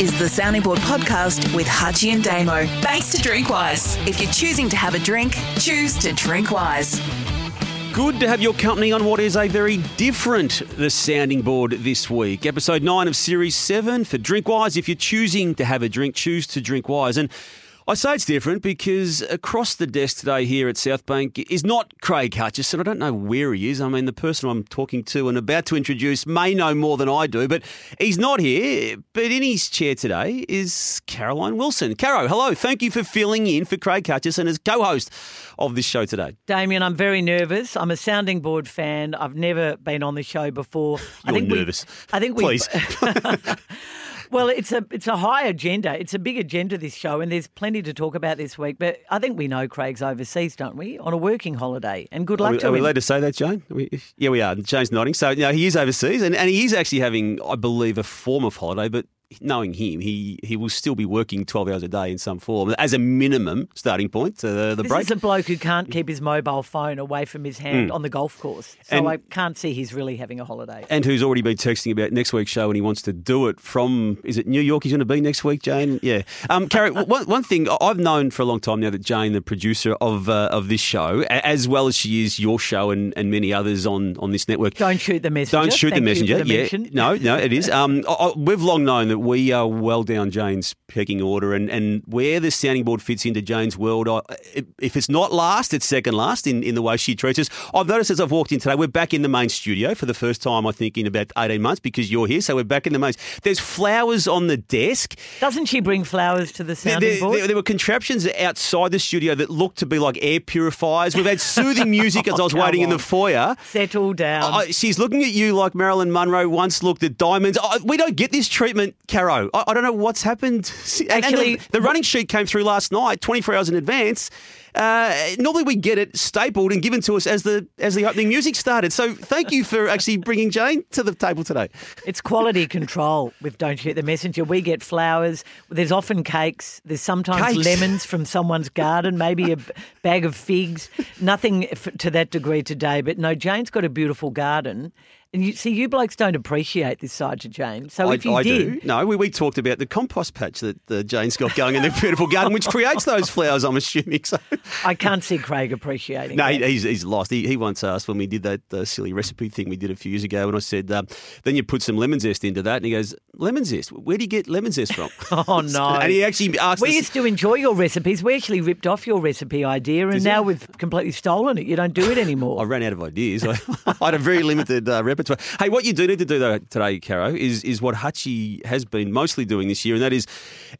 is the Sounding Board podcast with Hutchy and Damo. Thanks to Drinkwise. If you're choosing to have a drink, choose to drink wise. Good to have your company on what is a very different The Sounding Board this week. Episode 9 of Series 7 for Drinkwise. If you're choosing to have a drink, choose to drink wise. And I say it's different because across the desk today here at South Bank is not Craig Hutchison. I don't know where he is. I mean, the person I'm talking to and about to introduce may know more than I do, but he's not here. But in his chair today is Caroline Wilson. Caro, hello. Thank you for filling in for Craig Hutchison as co host of this show today. Damian, I'm very nervous. I'm a sounding board fan. I've never been on the show before. You're I think nervous. We, I think we. Please. Well, it's a it's a high agenda. It's a big agenda this show, and there's plenty to talk about this week. But I think we know Craig's overseas, don't we? On a working holiday, and good luck Are we, to are we allowed to say that, Jane? We- yeah, we are. Jane's nodding. So, no, he is overseas, and, and he is actually having, I believe, a form of holiday. But knowing him, he, he will still be working 12 hours a day in some form as a minimum starting point to the, the this break. is a bloke who can't keep his mobile phone away from his hand on the golf course, so. And- I can't see he's really having a holiday. and who's already been texting about next week's show and he wants to do it from, is it New York he's going to be next week, Jane? Yeah. Um, Carrie, one, one thing I've known for a long time now that Jane, the producer of uh, of this show, as well as she is your show and, and many others on, on this network, Don't shoot the messenger. Don't shoot Thank the messenger. the yeah, mention. no, no, it is. Um, I, I- we've long known that we are well down Jane's pecking order, and, and where the sounding board fits into Jane's world, I, if it's not last, it's second last in, in the way she treats us. I've noticed as I've walked in today, we're back in the main studio for the first time, I think, in about eighteen months because you're here. So we're back in the main. There's flowers on the desk. Doesn't she bring flowers to the sounding there- board? there- there were contraptions outside the studio that looked to be like air purifiers. We've had soothing music as I was Oh, waiting in the foyer. Settle down. I, she's looking at you like Marilyn Monroe once looked at diamonds. I, we don't get this treatment, Caro. I, I don't know what's happened. Actually- the, the running sheet came through last night, 24 hours in advance. Uh, normally we get it stapled and given to us as the as the opening music started. So thank you for actually bringing Jane to the table today. It's quality control with Don't Shoot the Messenger. We get flowers. There's often cakes. There's sometimes Cakes? lemons from someone's garden, maybe a bag of figs. Nothing f- to that degree today. But no, Jane's got a beautiful garden. And you see, you blokes don't appreciate this side to Jane. So I, if you I did, do. No, we, we talked about the compost patch that uh, Jane's got going in the beautiful garden, which creates those flowers, I'm assuming. So. I can't see Craig appreciating No, that. he's, he's lost. He, he once asked when we did that uh, silly recipe thing we did a few years ago, and I said, um, then you put some lemon zest into that, and he goes, lemon zest? Where do you get lemon zest from? Oh, no. and he actually asked We us- used to enjoy your recipes. We actually ripped off your recipe idea, and now you? we've completely stolen it. You don't do it anymore. I ran out of ideas. I, I had a very limited uh, repertoire. Hey, what you do need to do though today, Caro, is is what Hutchy has been mostly doing this year, and that is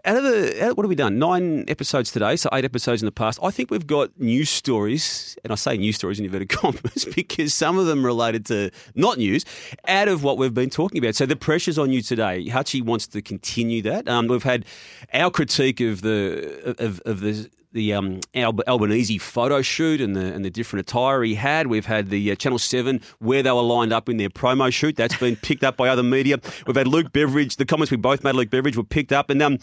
out of the out- what have we done? Nine episodes today, so eight episodes in the past. I think we've got news stories, and I say news stories in inverted commas because some of them related to not news, out of what we've been talking about. So the pressure's on you today. Hutchy wants to continue that. Um, we've had our critique of the of, of the the um, Alb- Albanese photo shoot and the and the different attire he had. We've had the uh, Channel Seven where they were lined up in their promo shoot. That's been picked up by other media. We've had Luke Beveridge. The comments we both made, Luke Beveridge, were picked up, and um,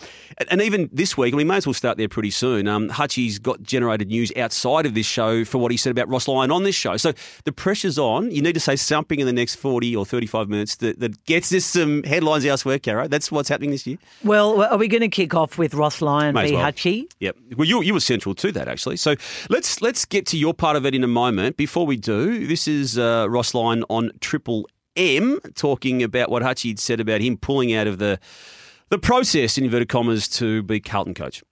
and even this week, and we may as well start there pretty soon. Um, Hutchy's got generated news outside of this show for what he said about Ross Lyon on this show. So the pressure's on. You need to say something in the next forty or thirty-five minutes that, that gets us some headlines elsewhere, Caro. That's what's happening this year. Well, are we going to kick off with Ross Lyon May v well. Hutchy? Yep. Well, you you were central to that actually. So let's let's get to your part of it in a moment. Before we do, this is uh, Ross Lyon on Triple M talking about what Hutchy had said about him pulling out of the the process in inverted commas to be Carlton coach.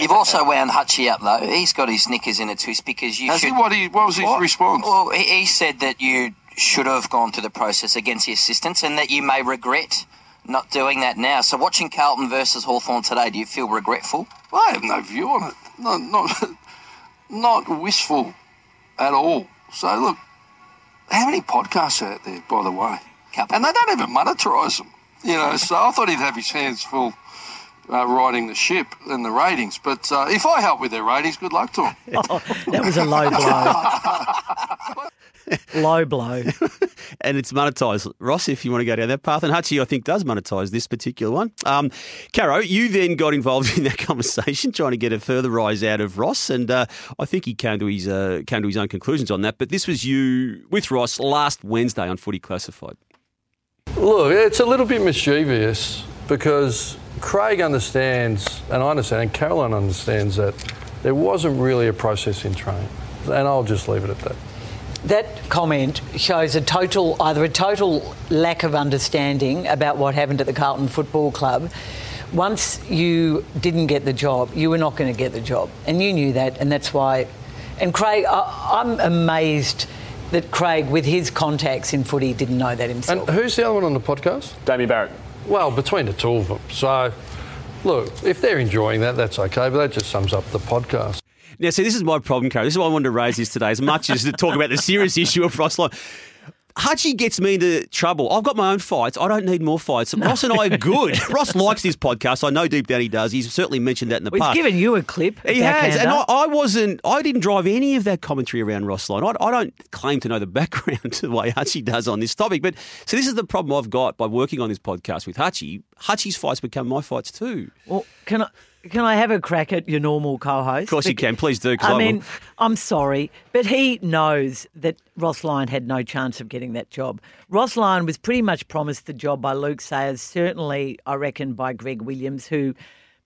You've also wound Hutchy up though. He's got his knickers in a twist because you Has should. he? What, he, what was his What? response? Well, he, he said that you should have gone through the process against the assistants and that you may regret not doing that now. So watching Carlton versus Hawthorn today, do you feel regretful? Well, I have no view on it. Not, not, not wistful at all. So look, how many podcasts are out there, by the way? Couple. And they don't even monetize them. You know, so I thought he'd have his hands full uh, riding the ship and the ratings. But uh, if I help with their ratings, good luck to him. That was a low blow. low blow. and it's monetised. Ross, if you want to go down that path, and Hutchy, I think, does monetise this particular one. Um, Caro, you then got involved in that conversation, trying to get a further rise out of Ross, and uh, I think he came to his uh, came to his own conclusions on that. But this was you with Ross last Wednesday on Footy Classified. Look, it's a little bit mischievous because Craig understands, and I understand, and Caroline understands that there wasn't really a process in training. And I'll just leave it at that. That comment shows a total, either a total lack of understanding about what happened at the Carlton Football Club. Once you didn't get the job, you were not going to get the job, and you knew that, and that's why. And Craig, I, I'm amazed that Craig, with his contacts in footy, didn't know that himself. And who's the other one on the podcast? Damian Barrett. Well, between the two of them. So, look, if they're enjoying that, that's okay, but that just sums up the podcast. Now, see, this is my problem, Carol. This is why I wanted to raise this today, as much as to talk about the serious issue of Ross Lyon. Hutchy gets me into trouble. I've got my own fights. I don't need more fights. Ross and I are good. Ross likes this podcast. I know deep down he does. He's certainly mentioned that in the We've past. He's given you a clip. He has, and I. I wasn't. I didn't drive any of that commentary around Ross Lyon. I, I don't claim to know the background to the way Hutchy does on this topic. But so this is the problem I've got by working on this podcast with Hutchy. Hutchy's fights become my fights too. Well, can I can I have a crack at your normal co-host? Of course you can. Please do. I will. mean, I'm sorry, but he knows that Ross Lyon had no chance of getting that job. Ross Lyon was pretty much promised the job by Luke Sayers, certainly, I reckon, by Greg Williams, who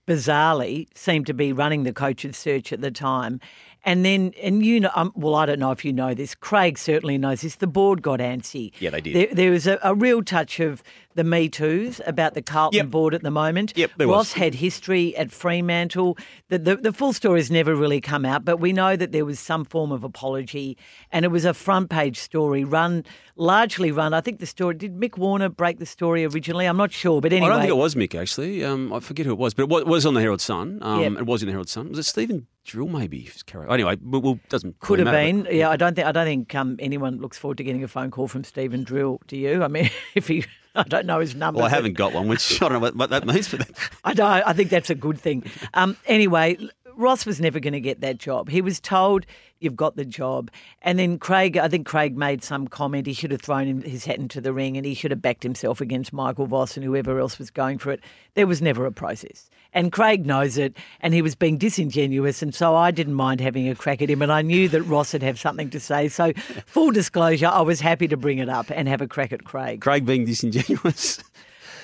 bizarrely seemed to be running the coach's search at the time. And then, and you know, um, well, I don't know if you know this. Craig certainly knows this. The board got antsy. Yeah, they did. There, there was a, a real touch of the Me Too's about the Carlton Yep. board at the moment. Yep, there was. Ross had history at Fremantle. The, the, the full story has never really come out, but we know that there was some form of apology, and it was a front page story run, largely run. I think the story did Mick Warner break the story originally? I'm not sure, but anyway. I don't think it was Mick actually. Um, I forget who it was, but it was on the Herald Sun. Um, Yep. It was in the Herald Sun. Was it Stephen Drill? Maybe. Anyway, well, well doesn't Could really have matter, been. Yeah, I don't think I don't think um, anyone looks forward to getting a phone call from Stephen Drill. Do you? I mean, if he, I don't know his number. Well, I haven't got one, which I don't know what, that means, but I don't. I think that's a good thing. Um, anyway, Ross was never going to get that job. He was told, "You've got the job," and then Craig. I think Craig made some comment. He should have thrown his hat into the ring, and he should have backed himself against Michael Voss and whoever else was going for it. There was never a process, and Craig knows it. And he was being disingenuous, and so I didn't mind having a crack at him. And I knew that Ross would have something to say. So, full disclosure, I was happy to bring it up and have a crack at Craig. Craig being disingenuous.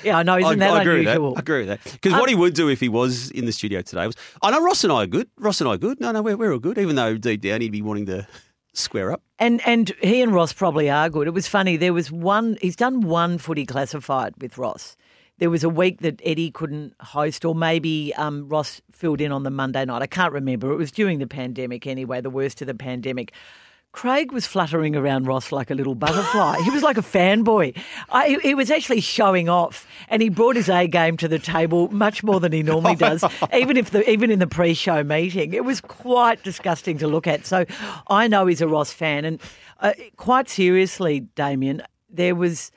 Yeah, I know. Isn't I, that I agree unusual? with that. I agree with that. Because what he um, would do if he was in the studio today was, I know Ross and I are good. Ross and I are good. No, no, we're, we're all good. Even though deep down he'd be wanting to square up. And and he and Ross probably are good. It was funny. There was one. He's done one footy classified with Ross. There was a week that Eddie couldn't host, or maybe um, Ross filled in on the Monday night. I can't remember. It was during the pandemic anyway, the worst of the pandemic. Craig was fluttering around Ross like a little butterfly. he was like a fanboy. I, he- was actually showing off, and he brought his A game to the table much more than he normally does. even if the even in the pre-show meeting, it was quite disgusting to look at. So I know he's a Ross fan, and uh, quite seriously, Damian, there was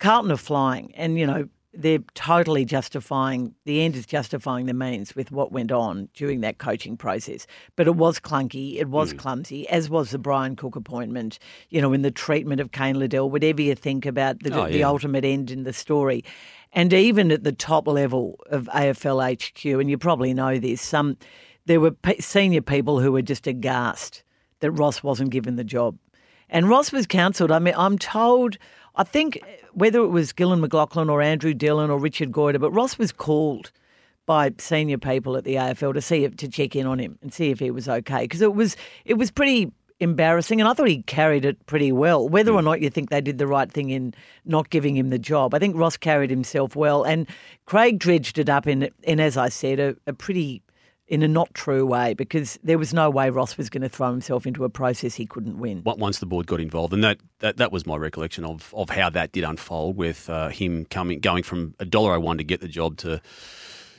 Carlton are flying, and you know they're totally justifying the end is justifying the means with what went on during that coaching process. But it was clunky, it was mm. clumsy, as was the Brian Cook appointment. You know, in the treatment of Cain Liddle, whatever you think about the, Oh, the ultimate end in the story. And even at the top level of AFL HQ, and you probably know this, some there were senior people who were just aghast that Ross wasn't given the job. And Ross was counselled. I mean, I'm told, I think whether it was Gillon McLachlan or Andrew Dillon or Richard Goyder, but Ross was called by senior people at the AFL to see if, to check in on him and see if he was okay because it was it was pretty embarrassing and I thought he carried it pretty well. Whether or not you think they did the right thing in not giving him the job, I think Ross carried himself well and Craig dredged it up in in as I said a, a pretty in a not true way because there was no way Ross was going to throw himself into a process he couldn't win. on- once the board got involved, and that, that, that was my recollection of, of how that did unfold with uh, him coming going from a dollar oh one to get the job to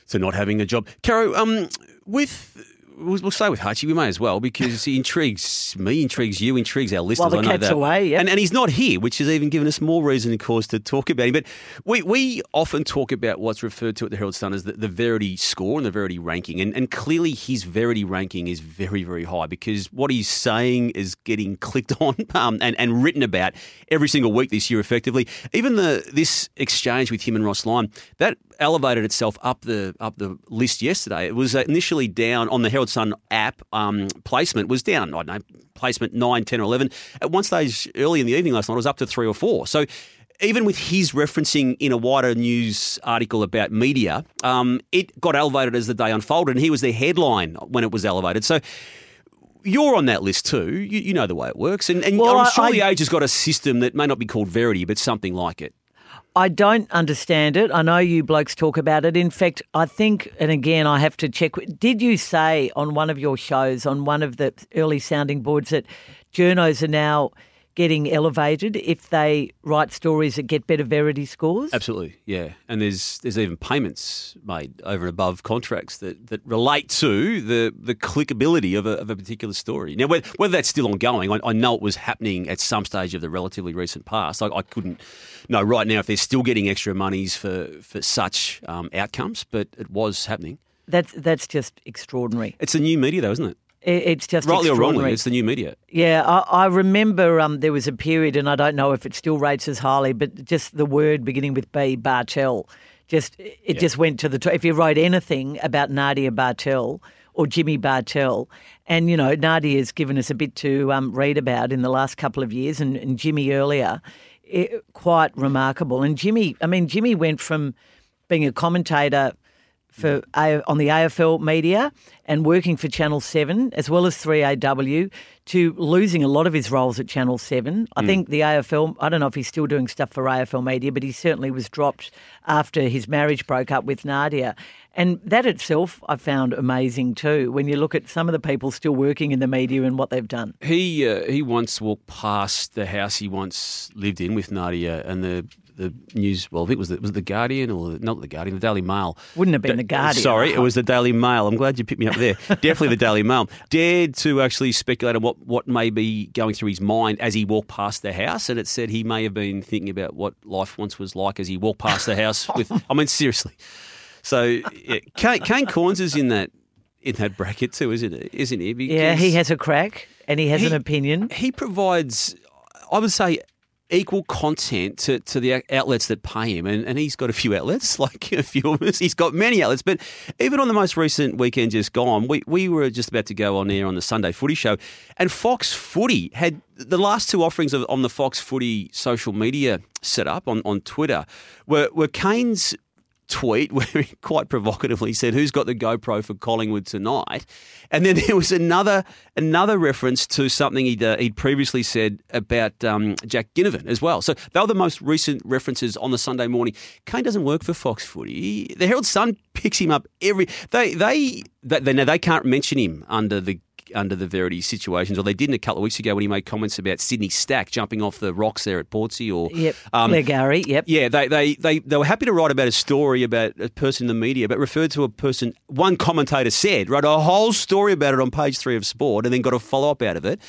to not having a job. Caro, um, with we'll, we'll stay with Hutchy. We may as well because he intrigues me, intrigues you, intrigues our listeners. the I know cat's that. away, yep. and and he's not here, which has even given us more reason and cause to talk about him. But we we often talk about what's referred to at the Herald Sun as the, the Verity score and the Verity ranking, and and clearly his Verity ranking is very very high because what he's saying is getting clicked on um, and and written about every single week this year. Effectively, even the this exchange with him and Ross Lyon that elevated itself up the up the list yesterday. It was initially down on the Herald Sun app. Um, placement was down. I don't know placement nine, 10 or eleven. At one stage early in the evening last night, it was up to three or four. So even with his referencing in a wider news article about media, um, it got elevated as the day unfolded, and he was the headline when it was elevated. So you're on that list too. You, you know the way it works, and, and Well, I'm I- sure the I- Age has got a system that may not be called Verity, but something like it. I don't understand it. I know you blokes talk about it. In fact, I think, and again, I have to check. Did you say on one of your shows, on one of the early sounding boards, that journos are now getting elevated if they write stories that get better verity scores? Absolutely, yeah. And there's there's even payments made over and above contracts that, that relate to the the clickability of a, of a particular story. Now, whether, whether that's still ongoing, I, I know it was happening at some stage of the relatively recent past. I, I couldn't know right now if they're still getting extra monies for for such um, outcomes, but it was happening. That's that's just extraordinary. It's a new media, though, isn't it? It- It's just Rightly or wrongly, it's the new media. Yeah, I, I remember um, there was a period, and I don't know if it still rates as highly, but just the word beginning with B, Bartel, just it just went to the top. If you wrote anything about Nadia Bartel or Jimmy Bartel, and you know Nadia has given us a bit to um, read about in the last couple of years, and, and Jimmy earlier, it, quite remarkable. And Jimmy, I mean, Jimmy went from being a commentator for on the AFL media and working for Channel 7 as well as 3AW to losing a lot of his roles at Channel 7. I think the AFL, I don't know if he's still doing stuff for AFL media, but he certainly was dropped after his marriage broke up with Nadia. And that itself I found amazing too when you look at some of the people still working in the media and what they've done. He uh, he once walked past the house he once lived in with Nadia, and the the news. Well, I think it was the, was it the Guardian or the, not the Guardian, the Daily Mail. Wouldn't have been the Guardian. Sorry, it was the Daily Mail. I'm glad you picked me up there. Definitely the Daily Mail. Dared to actually speculate on what, what may be going through his mind as he walked past the house, and it said he may have been thinking about what life once was like as he walked past the house. With, I mean, seriously. So yeah, Kane, Kane Cornes is in that in that bracket too, isn't it? Isn't he? Yeah, he has a crack and he has He- an opinion. he provides, I would say, equal content to, to the outlets that pay him. And, and he's got a few outlets, like a few of us. He's got many outlets. But even on the most recent weekend just gone, we, we were just about to go on air on the Sunday footy show. And Fox Footy had the last two offerings of, on the Fox Footy social media setup on, on Twitter were, were Kane's tweet where he quite provocatively said, "Who's got the GoPro for Collingwood tonight?" And then there was another another reference to something he'd, uh, he'd previously said about um, Jack Ginnivan as well. So they were the most recent references on the Sunday morning. Kane doesn't work for Fox Footy. The Herald Sun picks him up every. They they they, they, now they can't mention him under the under the Verity situations, or they didn't a couple of weeks ago when he made comments about Sydney Stack jumping off the rocks there at Portsea, or Yep. um, Claire Gary, yep. yeah, they, they, they, they were happy to write about a story about a person in the media, but referred to a person, one commentator said, wrote a whole story about it on page three of Sport and then got a follow up out of it.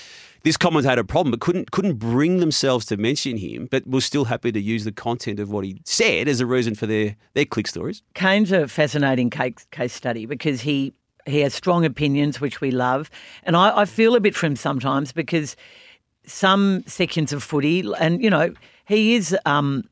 This commentator had a problem, but couldn't, couldn't bring themselves to mention him, but was still happy to use the content of what he said as a reason for their, their click stories. Kane's a fascinating case, case study because he he has strong opinions, which we love, and I, I feel a bit for him sometimes because some sections of footy, and you know, he is um,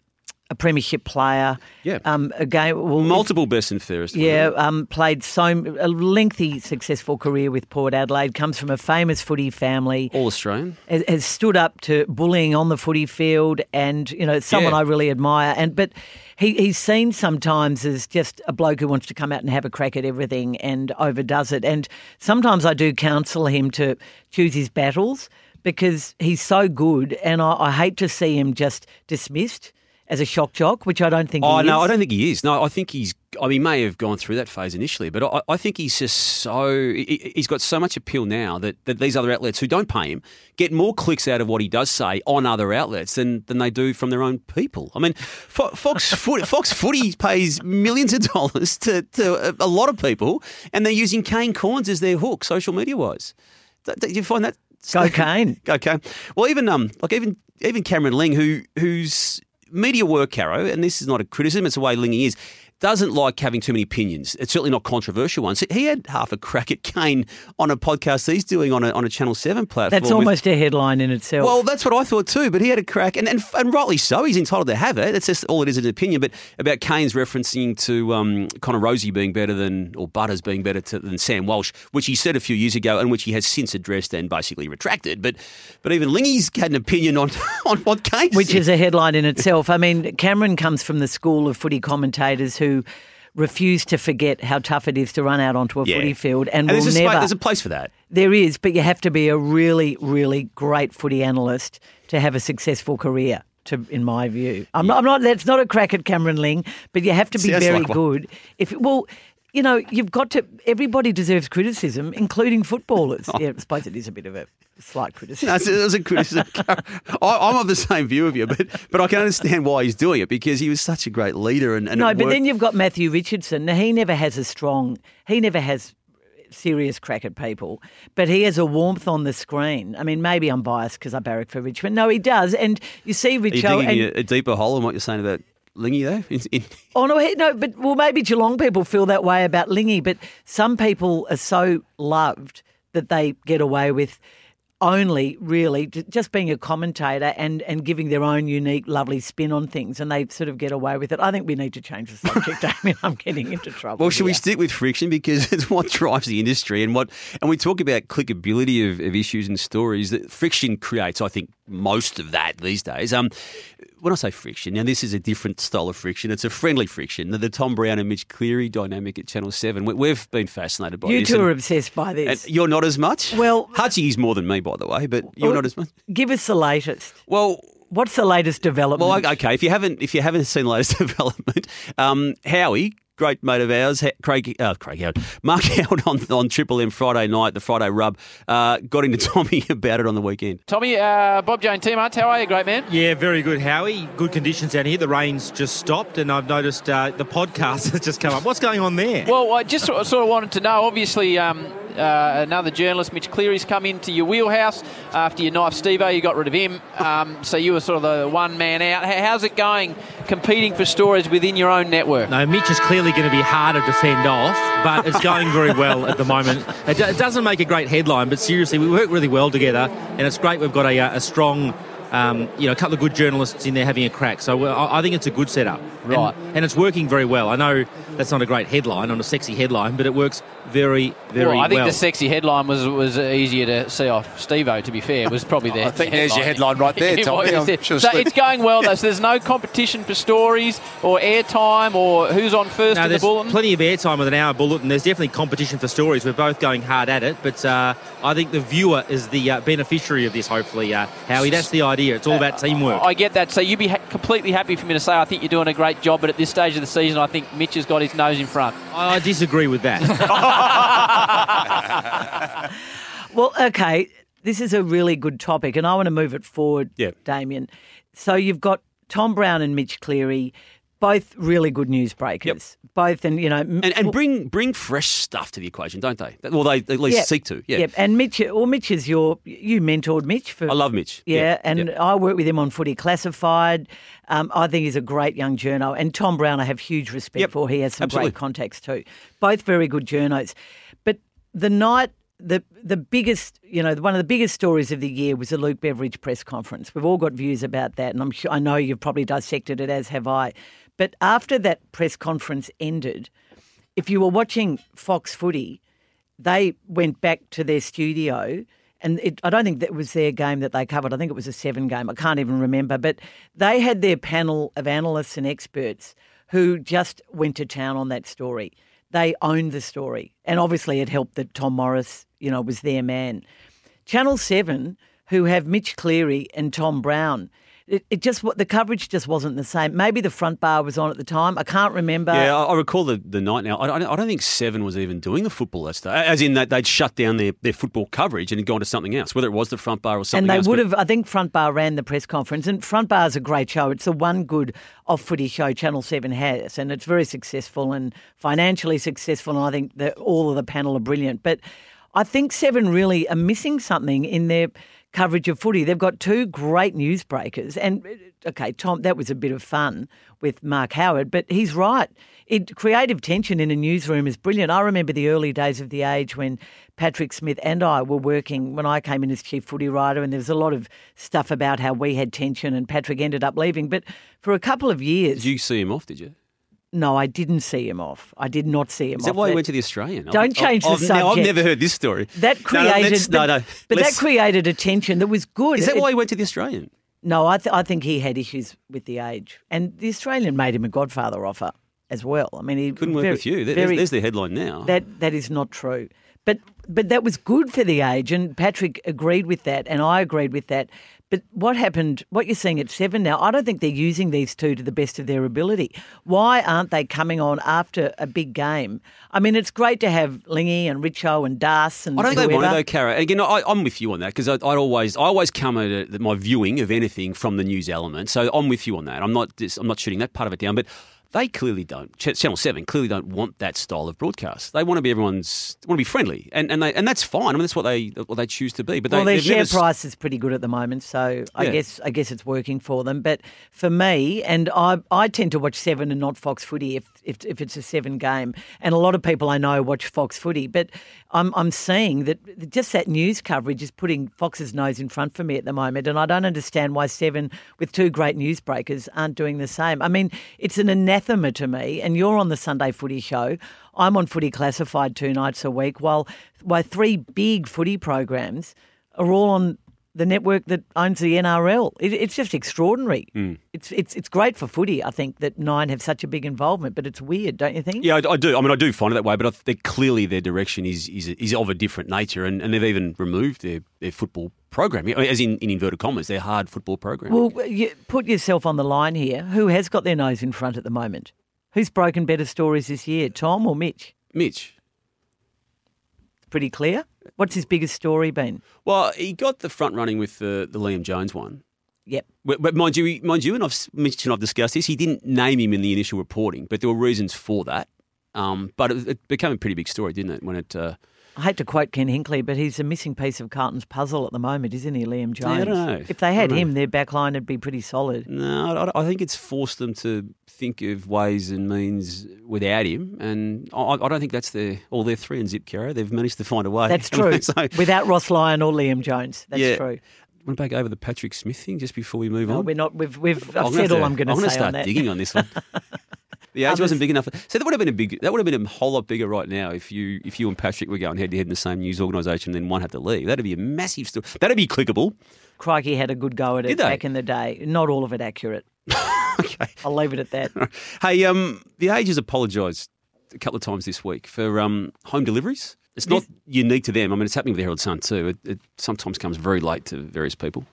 a premiership player. Yeah. Um, again, well, Multiple best and fairest. yeah, um, played so a lengthy, successful career with Port Adelaide. Comes from a famous footy family. All Australian. has, has stood up to bullying on the footy field, and you know someone Yeah. I really admire. And but he, he's seen sometimes as just a bloke who wants to come out and have a crack at everything and overdoes it. And sometimes I do counsel him to choose his battles because he's so good, and I, I hate to see him just dismissed as a shock jock, which I don't think. Oh he no, is. I don't think he is. No, I think he's. I mean, he may have gone through that phase initially, but I, I think he's just so. he- He's got so much appeal now that, that these other outlets who don't pay him get more clicks out of what he does say on other outlets than, than they do from their own people. I mean, Fo- Fox Foot, Fox Footy pays millions of dollars to, to a, a lot of people, and they're using Kane Cornes as their hook, social media wise. Do do you find that? Go Kane. Okay. Well, even um, like even even Cameron Ling, who whose media work, Caro, and this is not a criticism, it's the way Lingy is. Doesn't like having too many opinions. It's certainly not controversial ones. He had half a crack at Kane on a podcast he's doing on a, on a Channel 7 platform. That's with- almost a headline in itself. well, that's what I thought too. But he had a crack, and, and and rightly so. He's entitled to have it. It's just all it is an opinion. But about Kane's referencing to um, Connor Rozee being better than or Butters being better to, than Sam Walsh, which he said a few years ago, and which he has since addressed and basically retracted. But but even Lingy's had an opinion on on what Kane which said. is a headline in itself. I mean, Cameron comes from the school of footy commentators who refuse to forget how tough it is to run out onto a Yeah. footy field and, And will there's, a, never. spa- there's a place for that. There is, but you have to be a really, really great footy analyst to have a successful career. To, in my view, I'm not. I'm not. That's not a crack at Cameron Ling, but you have to be Sounds very like good. If well, you know, you've got to. Everybody deserves criticism, including footballers. Oh. Yeah, I suppose it is a bit of a slight criticism. No, it's, it's a criticism. I, I'm of the same view of you, but but I can understand why he's doing it because he was such a great leader and, and No, but worked. then you've got Matthew Richardson. Now, he never has a strong, he never has serious crack at people, but he has a warmth on the screen. I mean, maybe I'm biased because I barrack for Richmond. No, he does. And you see Are you digging And, a deeper hole in what you're saying about Lingy though? In- in- oh, no, no, but well, maybe Geelong people feel that way about Lingy, but some people are so loved that they get away with only really just being a commentator and, and giving their own unique, lovely spin on things, and they sort of get away with it. I think we need to change the subject, Damian. I'm getting into trouble. Well, should we stick with friction because it's what drives the industry and what and we talk about clickability of, of issues and stories that friction creates. I think most of that these days. Um, when I say friction, now this is a different style of friction. It's a friendly friction. The, the Tom Browne and Mitch Cleary dynamic at Channel Seven. We, we've been fascinated by You this. two and- are obsessed by this. you're not as much. Well- Hutchy is more than me, by the way, but you're Well, not as much. Give us the latest. Well, What's the latest development? Well, okay. If you haven't, if you haven't seen the latest development, um, Howie, great mate of ours, Ha- Craig, uh, Craig Howard, Mark Howard on, on Triple M Friday night, the Friday rub, uh, got into Tommy about it on the weekend. Tommy, uh, Bob Jane Team Hunt, how are you, great man? Yeah, very good, Howie. Good conditions down here. The rain's just stopped, and I've noticed uh, the podcast has just come up. What's going on there? Well, I just sort of wanted to know. Obviously, um, uh, another journalist, Mitch Cleary's come into your wheelhouse after your knife Stevo. You got rid of him, um, so you were sort of the one man out. How's it going, competing for stories within your own network? no, Mitch is clearly going to be harder to fend off, but it's going very well at the moment. It, it doesn't make a great headline, but seriously, we work really well together, and it's great we've got a, a strong. Um, you know, a couple of good journalists in there having a crack. So I I think it's a good setup. And- Right. And, it's working very well. I know that's not a great headline, not a sexy headline, but it works very, very well, I think well. the sexy headline was was easier to see off Stevo. To be fair, it was probably there. I think there's your headline right there, Tommy. was. Sure so Steve- it's going well though. So there's no competition for stories or airtime or who's on first No, in the there's bulletin. plenty of airtime with an hour bulletin. There's definitely competition for stories. We're both going hard at it, but uh, I think the viewer is the uh, beneficiary of this. Hopefully, uh, Howie. That's the idea. It's all about teamwork. I get that. So you'd be ha- completely happy for me to say I think you're doing a great job, but at this stage of the season, I think Mitch has got his nose in front. I I disagree with that. Well, okay, this is a really good topic, and I want to move it forward, Yeah. Damian. So you've got Tom Browne and Mitch Cleary, both really good newsbreakers. Both, and you know, And, and bring bring fresh stuff to the equation, don't they? Well, they at least yeah, seek to. Yeah. Yep. And Mitch, well, Mitch is your you mentored Mitch for. I love Mitch. Yeah, Yeah, and. I work with him on Footy Classified. Um, I think he's a great young journo, and Tom Browne I have huge respect Yep, for. He has some absolutely. great contacts too. Both very good journos. But the night, the the biggest, you know, one of the biggest stories of the year was the Luke Beveridge press conference. We've all got views about that, and I'm sure I know you've probably dissected it, as have I. But after that press conference ended, if you were watching Fox Footy, they went back to their studio. And it, I don't think that was their game that they covered. I think it was a seven game. I can't even remember. But they had their panel of analysts and experts who just went to town on that story. They owned the story. And obviously it helped that Tom Morris, you know, was their man. Channel 7, who have Mitch Cleary and Tom Browne, it, it just the coverage just wasn't the same. Maybe the front bar was on at the time. I can't remember. Yeah, I, I recall the, the night now. I, don't- I don't think Seven was even doing the football that day, as in that they'd shut down their, their football coverage and had gone to something else, whether it was the front bar or something and they else. would have. I think Front Bar ran the press conference, and Front Bar is a great show. It's the one good off footy show Channel Seven has, and it's very successful and financially successful. And I think that all of the panel are brilliant. But I think Seven really are missing something in their coverage of footy. They've got two great newsbreakers, and okay, Tom, that was a bit of fun with Mark Howard, but he's right. It, creative tension in a newsroom is brilliant. I remember the early days of the age when Patrick Smith and I were working when I came in as chief footy writer, and there was a lot of stuff about how we had tension, and Patrick ended up leaving. But for a couple of years, Did you see him off? Did you? No, I didn't see him off. I did not see him Is off. that why he went to the Australian? Don't change the I've, Now, I've never heard this story. that No, no, created, let's- no, no. but that let's- created a tension that was good. Is that It- why he went to the Australian? No, I, th- I think he had issues with the age, and the Australian made him a Godfather offer as well. I mean, he Couldn't work very- with you. There- very- there's, there's the headline now. that that is not true. But but that was good for the age, and Patrick agreed with that, and I agreed with that. But what happened? What you're seeing at seven now? I don't think they're using these two to the best of their ability. Why aren't they coming on after a big game? I mean, it's great to have Lingy and Richo and Das and I don't think they want to though, Cara. And again, I, I'm with you on that because I, I always, I always come at it, my viewing of anything from the news element. So I'm with you on that. I'm not, I'm not shooting that part of it down, but they clearly don't. Channel Seven clearly don't want that style of broadcast. They want to be everyone's, want to be friendly, and and they, and that's fine. I mean, that's what they, what they choose to be. But well, their share never price is pretty good at the moment, so I Yeah. guess I guess it's working for them. But for me, and I I tend to watch Seven and not Fox Footy if if, if it's a Seven game, and a lot of people I know watch Fox Footy. But I'm I'm seeing that just that news coverage is putting Fox's nose in front for me at the moment, and I don't understand why Seven with two great newsbreakers aren't doing the same. I mean, it's an anathema to me. And you're on the Sunday Footy Show. I'm on Footy Classified two nights a week, while while three big footy programs are all on the network that owns the NRL. It, it's just extraordinary. Hmm. It's it's it's great for footy. I think that Nine have such a big involvement, but it's weird, don't you think? Yeah, I, I do. I mean, I do find it that way, but I, clearly their direction is is, is of a different nature, and, and they've even removed their, their football program, I mean, as in, in inverted commas, their hard football program. Well, you put yourself on the line here. Who has got their nose in front at the moment? Who's broken better stories this year, Tom or Mitch? Mitch. Pretty clear. What's his biggest story been? Well, he got the front running with the, the Liam Jones one. Yep. But, but mind you, mind you, and I've mentioned, I've discussed this. He didn't name him in the initial reporting, but there were reasons for that. Um, but it, it became a pretty big story, didn't it? When it, uh, I hate to quote Ken Hinkley, but he's a missing piece of Carlton's puzzle at the moment, isn't he, Liam Jones? I don't know. If they had him, their back line would be pretty solid. no, I, I think it's forced them to think of ways and means without him, and I, I don't think that's their. Well, they're three and zip carrier. They've managed to find a way. That's true. so, Without Ross Lyon or Liam Jones, that's yeah. true. Went back over the Patrick Smith thing just before we move No, on. we're not. We've we've. I've said all I'm going to say. I'm gonna start on digging on this one. The age wasn't big enough. So that would have been a big. That would have been a whole lot bigger right now if you if you and Patrick were going head to head in the same news organisation, then one had to leave. That'd be a massive story. That'd be clickable. Crikey had a good go at it back in the day. Not all of it accurate. okay. I'll leave it at that. Hey, um, the age has apologised a couple of times this week for um, home deliveries. It's not unique to them. I mean, it's happening with the Herald Sun too. It, it sometimes comes very late to various people.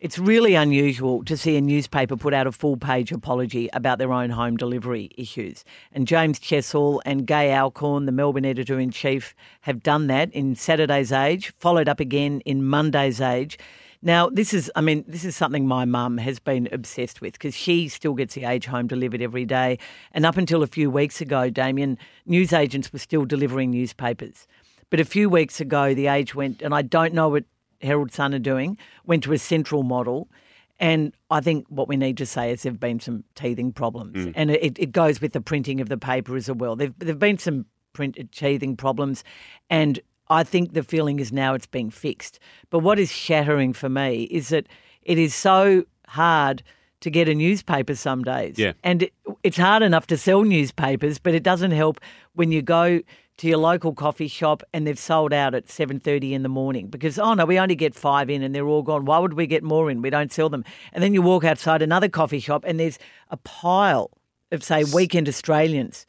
It's really unusual to see a newspaper put out a full page apology about their own home delivery issues. And James Chessell and Gay Alcorn, the Melbourne editor in chief, have done that in Saturday's Age, followed up again in Monday's Age. Now, this is, I mean, this is something my mum has been obsessed with because she still gets the age home delivered every day. And up until a few weeks ago, Damian, newsagents were still delivering newspapers. But a few weeks ago, the age went, and I don't know what Herald Sun are doing, went to a central model. And I think what we need to say is there have been some teething problems. Mm. And it, it goes with the printing of the paper as well. There have been some print teething problems. And I think the feeling is now it's being fixed. But what is shattering for me is that it is so hard to get a newspaper some days. Yeah. And it, it's hard enough to sell newspapers, but it doesn't help when you go to your local coffee shop and they've sold out at 7.30 in the morning because, oh no, we only get five in and they're all gone. Why would we get more in? We don't sell them. And then you walk outside another coffee shop and there's a pile of, say, weekend Australians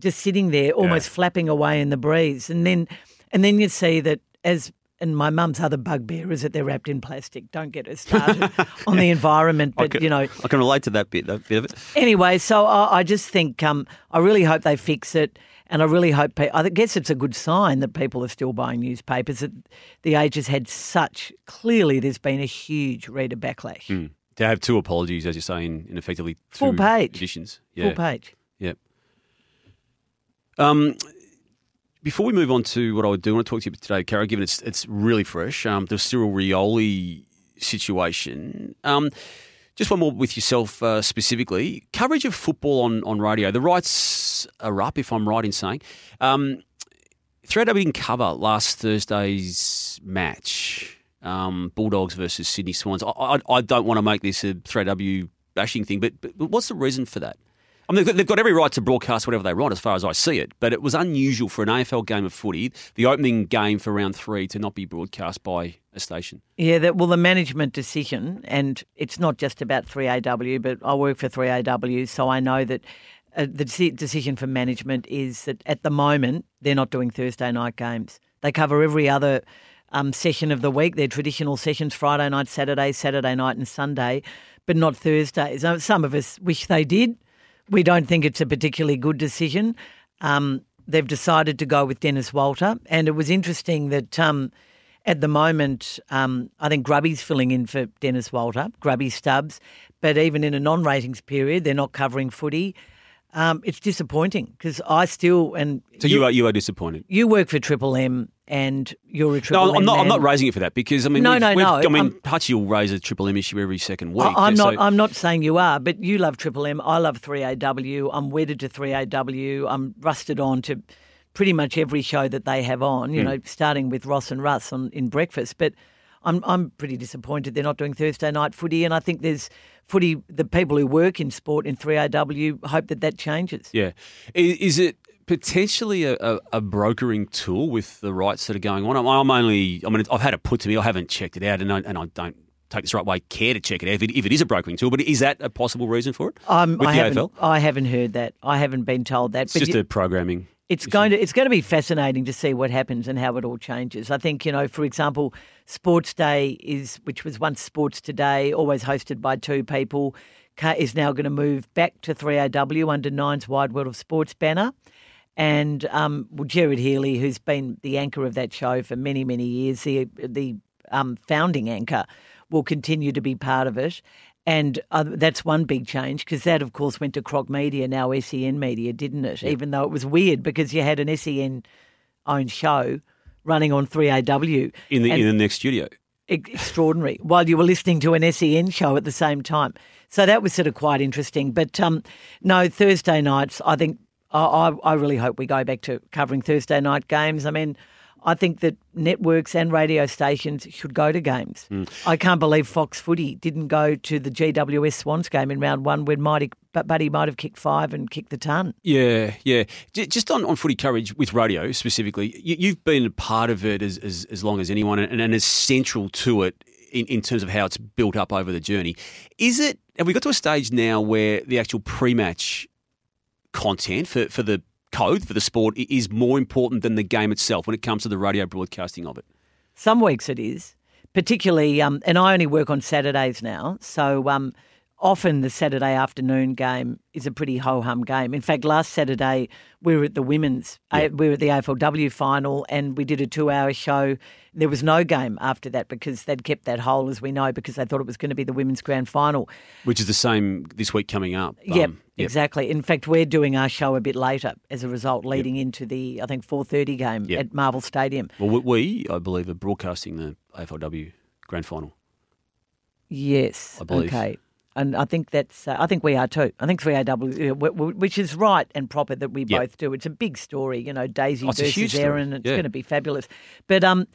just sitting there almost flapping away in the breeze. And then, and then you see that as and my mum's other bugbear is that they're wrapped in plastic. Don't get us started on the environment, but can- you know, I can relate to that bit. That bit of it. Anyway, so I, I just think um, I really hope they fix it, and I really hope. Pe- I guess it's a good sign that people are still buying newspapers. That the Age has had such clearly. There's been a huge reader backlash. To have two apologies, as you say, in, in effectively two Full page. editions. Yeah. Full page. Yep. Um, before we move on to what I would do, I want to talk to you today, Cara, given it's it's really fresh. Um, the Cyril Rioli situation. Um, just one more with yourself uh, specifically. Coverage of football on, on radio. The rights are up, if I'm right in saying. Um, 3AW didn't cover last Thursday's match, um, Bulldogs versus Sydney Swans. I, I, I don't want to make this a 3AW bashing thing, but, but, what's the reason for that? I mean, they've got every right to broadcast whatever they want, as far as I see it. But it was unusual for an AFL game of footy, the opening game for round three, to not be broadcast by a station. Yeah, that, well, the management decision, and it's not just about 3AW, but I work for 3AW, so I know that uh, the deci- decision for management is that at the moment they're not doing Thursday night games. They cover every other um, session of the week. They're traditional sessions Friday night, Saturday, Saturday night, and Sunday, but not Thursdays. Uh, Some of us wish they did. We don't think it's a particularly good decision. Um, they've decided to go with Dennis Walter, and it was interesting that. Um, at the moment, um, I think Grubby's filling in for Dennis Walter, Grubby Stubbs, but even in a non-ratings period, they're not covering footy. Um, it's disappointing because I still and So you, are you are disappointed. you work for Triple M and you're a Triple No, M I'm not. I'm not raising it for that because I mean, No, we've, no, we've- no, I mean, I'm- Hutchy will raise a triple M issue every second week. I- I'm so- not. I'm not saying you are, but you love Triple M. I love 3AW. I'm wedded to 3AW. I'm rusted on to pretty much every show that they have on. You know, starting with Ross and Russ on in breakfast. But I'm I'm pretty disappointed they're not doing Thursday night footy, and I think there's footy. The people who work in sport in 3AW hope that that changes. Yeah, is, is it potentially a, a, a brokering tool with the rights that are going on? I'm, I'm only. I mean, I've had it put to me. I haven't checked it out, and I, and I don't take this right way. Care to check it out if it, if it is a brokering tool? But is that a possible reason for it Um, with I the haven't. AFL? I haven't heard that. I haven't been told that. It's just you- a programming. It's going to it's going to be fascinating to see what happens and how it all changes. I think you know, for example, Sports Day is which was once Sports Today, always hosted by two people, is now going to move back to 3AW under Nine's Wide World of Sports banner. And um, well, Gerard Healy, who's been the anchor of that show for many many years, the the um, founding anchor, will continue to be part of it. And uh, that's one big change because that, of course, went to Croc Media, now SEN Media, didn't it? Even though it was weird because you had an SEN owned show running on 3AW. in the in the next studio. extraordinary while you were listening to an SEN show at the same time. So that was sort of quite interesting. But um, no, Thursday nights, I think, I I really hope we go back to covering Thursday night games. I mean, I think that networks and radio stations should go to games. Hmm. I can't believe Fox Footy didn't go to the GWS Swans game in round one when Mighty, Buddy might have kicked five and kicked the ton. Yeah, yeah. Just on, on footy coverage with radio specifically, you, you've been a part of it as, as, as long as anyone and, and as central to it in, in terms of how it's built up over the journey. Is it, have we got to a stage now where the actual pre match content for, for the code, for the sport, is more important than the game itself when it comes to the radio broadcasting of it? Some weeks it is, particularly, um, and I only work on Saturdays now, so um, often the Saturday afternoon game is a pretty ho hum game. In fact, last Saturday we were at the women's, uh, we were at the AFLW final, and we did a two hour show. There was no game after that because they'd kept that hole, as we know, because they thought it was going to be the women's grand final. Which is the same this week coming up. yep, Um, yep. exactly. In fact, we're doing our show a bit later as a result, leading into the I think four thirty game Yep. at Marvel Stadium. Well, we, we, I believe, are broadcasting the AFLW grand final. Yes. I believe. Okay. And I think that's. Uh, I think we are too. I think 3AW, uh, which is right and proper that we Yep. both do. It's a big story, you know. Daisy Oh, versus. Erin. It's Yeah. going to be fabulous. But um,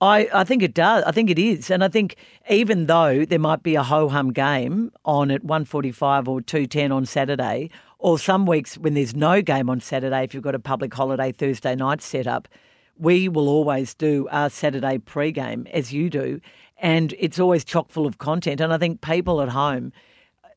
I I think it does. I think it is, and I think even though there might be a ho hum game on at 1:45 or 2:10 on Saturday, or some weeks when there's no game on Saturday, if you've got a public holiday Thursday night set up, we will always do our Saturday pre-game as you do, and it's always chock full of content. And I think people at home,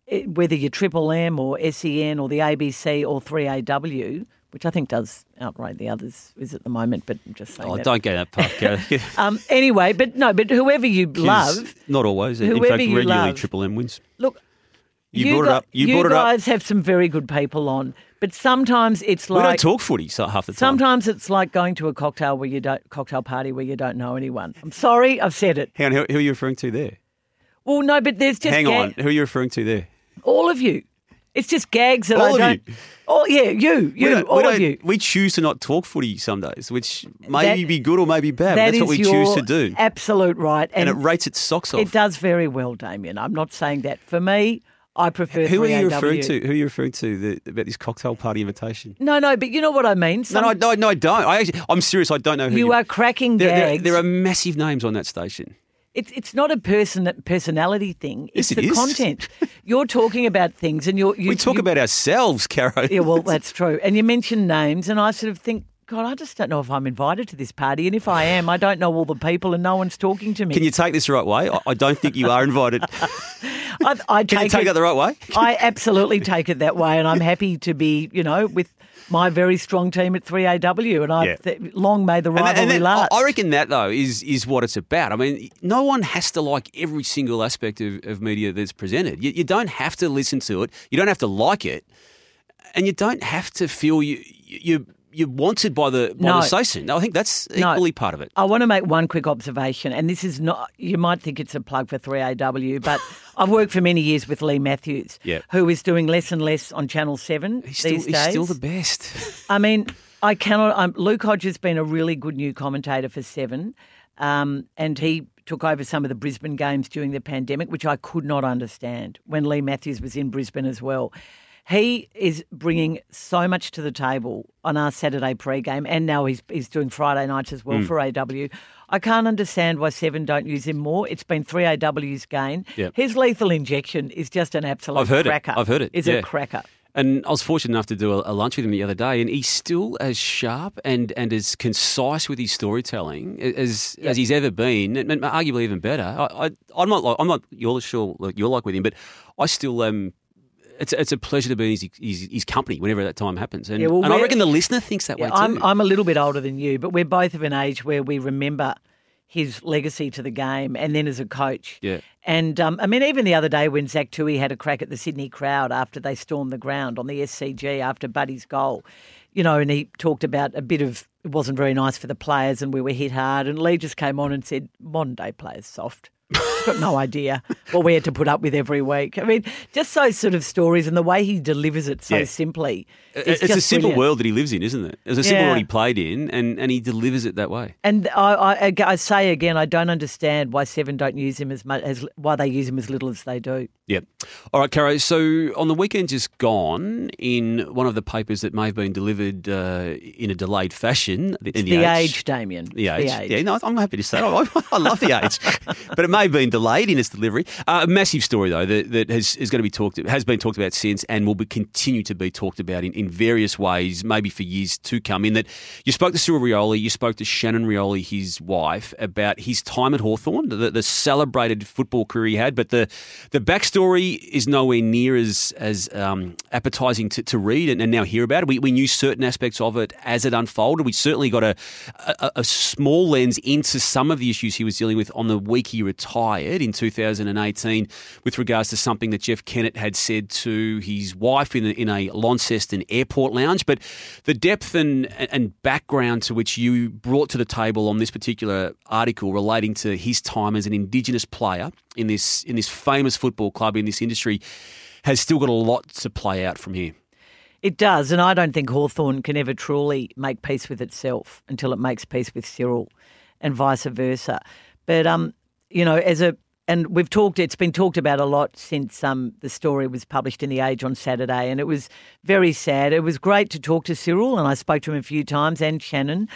eh, whether you're Triple M or SEN or the ABC or 3AW, which I think does outrate the others, is at the moment, but I'm just saying Oh, that. don't go that Gareth. Um, anyway, but no, but whoever you love, Not always. In fact, you regularly love. Triple M wins. look. You brought it up. You brought it up. guys have some very good people on, but sometimes it's like we don't talk footy so half the time. Sometimes it's like going to a cocktail where you don't cocktail party where you don't know anyone. I'm sorry, I've said it. Hang on, who, who are you referring to there? Well, no, but there's just Hang ga- on, who are you referring to there? all of you. It's just gags that All I of don't. you. Oh yeah, you, you, all of you. We choose to not talk footy some days, which may That- be good or may be bad. but That that's what we choose to do. Absolute right, and and, it rates its socks off. it does very well, Damian. I'm not saying that. For me, I prefer. Who are you referring to? Who are you referring to the, about this cocktail party invitation? No, no, but you know what I mean. No, Some- no, I- no, no, I don't. I actually, I'm serious. I don't know who you are cracking There, there, there are massive names on that station. It's it's not a person personality thing. It's Yes, it the is. content. You're talking about things, and you're you, we talk you- about ourselves, Caro. Yeah, well, that's true. And you mention names, and I sort of think, God, I just don't know if I'm invited to this party, and if I am, I don't know all the people, and no one's talking to me. Can you take this the right way? I, I don't think you are invited. I, I Can you take take it, the right way? I absolutely take it that way, and I'm happy to be, you know, with my very strong team at 3AW, and I Yeah. th- long may the And that- rivalry and that- last. I I reckon that though is is what it's about. I mean, no one has to like every single aspect of, of media that's presented. You, you don't have to listen to it. You don't have to like it, and you don't have to feel you you you're wanted by the by No. the station. I think that's No. equally part of it. I want to make one quick observation, and this is not, you might think it's a plug for 3AW, but I've worked for many years with Leigh Matthews, who is doing less and less on Channel 7 He's still, these he's still the best. I mean, I cannot. Um, Luke Hodge has been a really good new commentator for Seven, um, and he took over some of the Brisbane games during the pandemic, which I could not understand when Leigh Matthews was in Brisbane as well. He is bringing so much to the table on our Saturday pre-game, and now he's he's doing Friday nights as well Hmm. for AW. I can't understand why Seven don't use him more. It's been three AW's gain. Yep. His lethal injection is just an absolute I've heard cracker. it. I've heard it. Is yeah. a cracker. And I was fortunate enough to do a, a lunch with him the other day, and he's still as sharp and, and as concise with his storytelling as as he's ever been, and, arguably even better. I, I, I'm not like I'm not you're sure like you're like with him, but I still um. It's, it's a pleasure to be in his, his, his company whenever that time happens. And, Yeah, well, and I reckon the listener thinks that way too. I'm, I'm a little bit older than you, but we're both of an age where we remember his legacy to the game and then as a coach. Yeah. And um, I mean, even the other day when Zach Tuohy had a crack at the Sydney crowd after they stormed the ground on the SCG after Buddy's goal, you know, and he talked about a bit of it wasn't very nice for the players and we were hit hard. And Leigh just came on and said, modern day players soft. He's got no idea what we had to put up with every week. I mean, just those sort of stories and the way he delivers it so Yeah. simply. it's It's, a simple brilliant. world that he lives in, isn't it? It's a simple Yeah. world he played in, and, and he delivers it that way. And I, I, I say again, I don't understand why Seven don't use him as much as why they use him as little as they do. Yep. All right, Caro. So on the weekend just gone, in one of the papers that may have been delivered uh, in a delayed fashion, in the, The, age, Damian. The It's age. Yeah, no, I'm happy to say. I, I love the age, but it may have been delayed in its delivery. Uh, a massive story though that, that has is going to be talked has been talked about since and will be continue to be talked about in, in various ways, maybe for years to come. In that you spoke to Cyril Rioli, you spoke to Shannon Rioli, his wife, about his time at Hawthorn, the, the celebrated football career he had, but the the backstory is nowhere near as as um, appetising to, to read and, and now hear about it. We, we knew certain aspects of it as it unfolded. We certainly got a, a, a small lens into some of the issues he was dealing with on the week he retired in 2018 with regards to something that Jeff Kennett had said to his wife in a, in a Launceston airport lounge. But the depth and, and background to which you brought to the table on this particular article relating to his time as an Indigenous player in this in this famous football club in this industry has still got a lot to play out from here. It does, and I don't think Hawthorn can ever truly make peace with itself until it makes peace with Cyril, and vice versa. But um, you know, as a and we've talked. It's been talked about a lot since um the story was published in the Age on Saturday, and it was very sad. It was great to talk to Cyril, and I spoke to him a few times, and Shannon.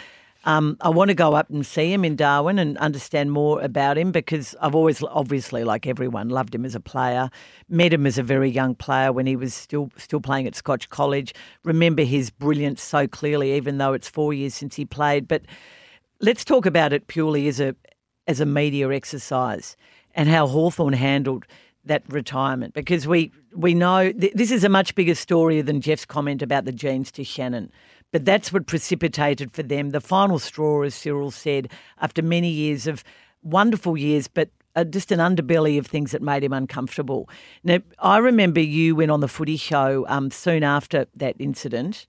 Um, I want to go up and see him in Darwin and understand more about him because I've always, obviously, like everyone, loved him as a player. Met him as a very young player when he was still still playing at Scotch College. Remember his brilliance so clearly, even though it's four years since he played. But let's talk about it purely as a as a media exercise and how Hawthorn handled that retirement because we we know th- this is a much bigger story than Jeff's comment about the genes to Shannon. But that's what precipitated for them the final straw, as Cyril said, after many years of wonderful years, but uh, just an underbelly of things that made him uncomfortable. Now, I remember you went on the footy show um, soon after that incident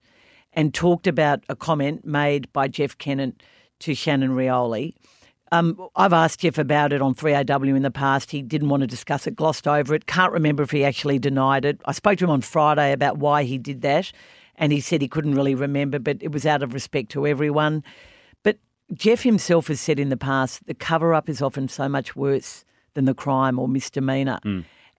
and talked about a comment made by Jeff Kennett to Shannon Rioli Um, I've asked Jeff about it on 3AW in the past. He didn't want to discuss it, glossed over it. Can't remember if he actually denied it. I spoke to him on Friday about why he did that, and he said he couldn't really remember, but it was out of respect to everyone. But Jeff himself has said in the past the cover up is often so much worse than the crime or misdemeanour.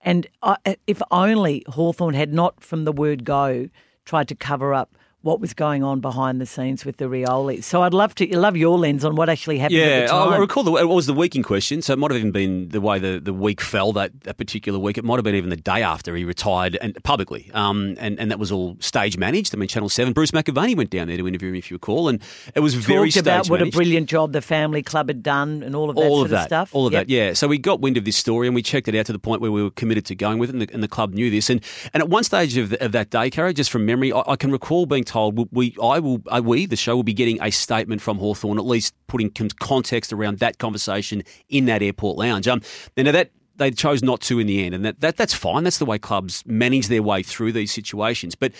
And I, if only Hawthorn had not, from the word go, tried to cover up what was going on behind the scenes with the Riolis. So I'd love to You love your lens on what actually happened Yeah, at the I- recall the, it was the week in question, so it might have even been the way the, the week fell that, that particular week. It might have been even the day after he retired and publicly, um, and and that was all stage managed. I mean, Channel Seven, Bruce McAvaney went down there to interview him, if you recall, and it was very Talked about stage what a brilliant job the family club had done and all of that all sort of that stuff. all of Yep. that yeah so we got wind of this story and we checked it out to the point where we were committed to going with it and the, and the club knew this and and at one stage of, the, of that day Caro, just from memory I, I can recall being told we I will uh, we the show will be getting a statement from Hawthorn at least putting context around that conversation in that airport lounge um now that they chose not to in the end, and that, that that's fine. That's the way clubs manage their way through these situations. But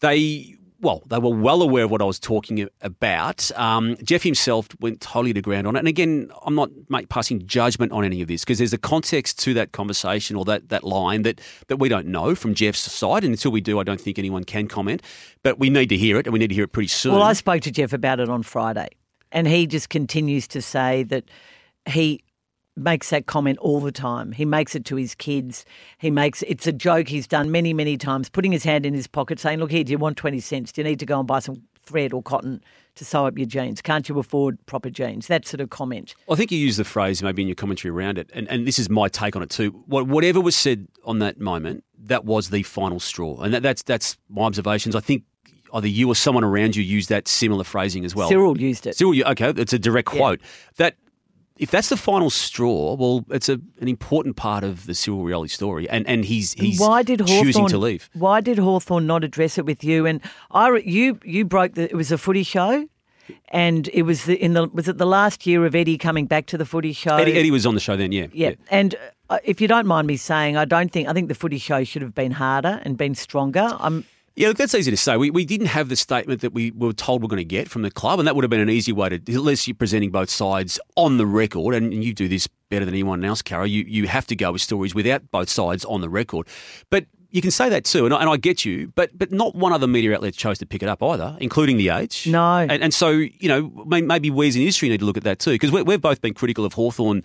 they well, they were well aware of what I was talking about. Um, Jeff himself went totally to ground on it. And again, I'm not make, passing judgment on any of this because there's a context to that conversation or that, that line that, that we don't know from Jeff's side. And until we do, I don't think anyone can comment. But we need to hear it, and we need to hear it pretty soon. Well, I spoke to Jeff about it on Friday, and he just continues to say that he makes that comment all the time. He makes it to his kids. He makes it's a joke he's done many, many times, putting his hand in his pocket, saying, "Look here, do you want twenty cents? Do you need to go and buy some thread or cotton to sew up your jeans? Can't you afford proper jeans?" That sort of comment. I think you used the phrase maybe in your commentary around it, and, and this is my take on it too. Whatever was said on that moment, that was the final straw, and that, that's that's my observations. I think either you or someone around you used that similar phrasing as well. Cyril used it. Cyril, okay, it's a direct Yeah. quote. That if that's the final straw, well, it's a, an important part of the Cyril Rioli story, and and he's he's why did choosing to leave. Why did Hawthorn not address it with you? And I, you, you broke the. It was a footy show, and it was the, in the was it the last year of Eddie coming back to the footy show? Eddie, Eddie was on the show then, yeah, Yeah, and uh, if you don't mind me saying, I don't think I think the footy show should have been harder and been stronger. I'm Yeah, look, that's easy to say. We, we didn't have the statement that we were told we're going to get from the club, and that would have been an easy way to, unless you're presenting both sides on the record, and you do this better than anyone else, Carol. You, you have to go with stories without both sides on the record. But you can say that too, and I, and I get you, but but not one other media outlet chose to pick it up either, including the Age. No. And, and so, you know, may- maybe we as an industry need to look at that too, because we've both been critical of Hawthorn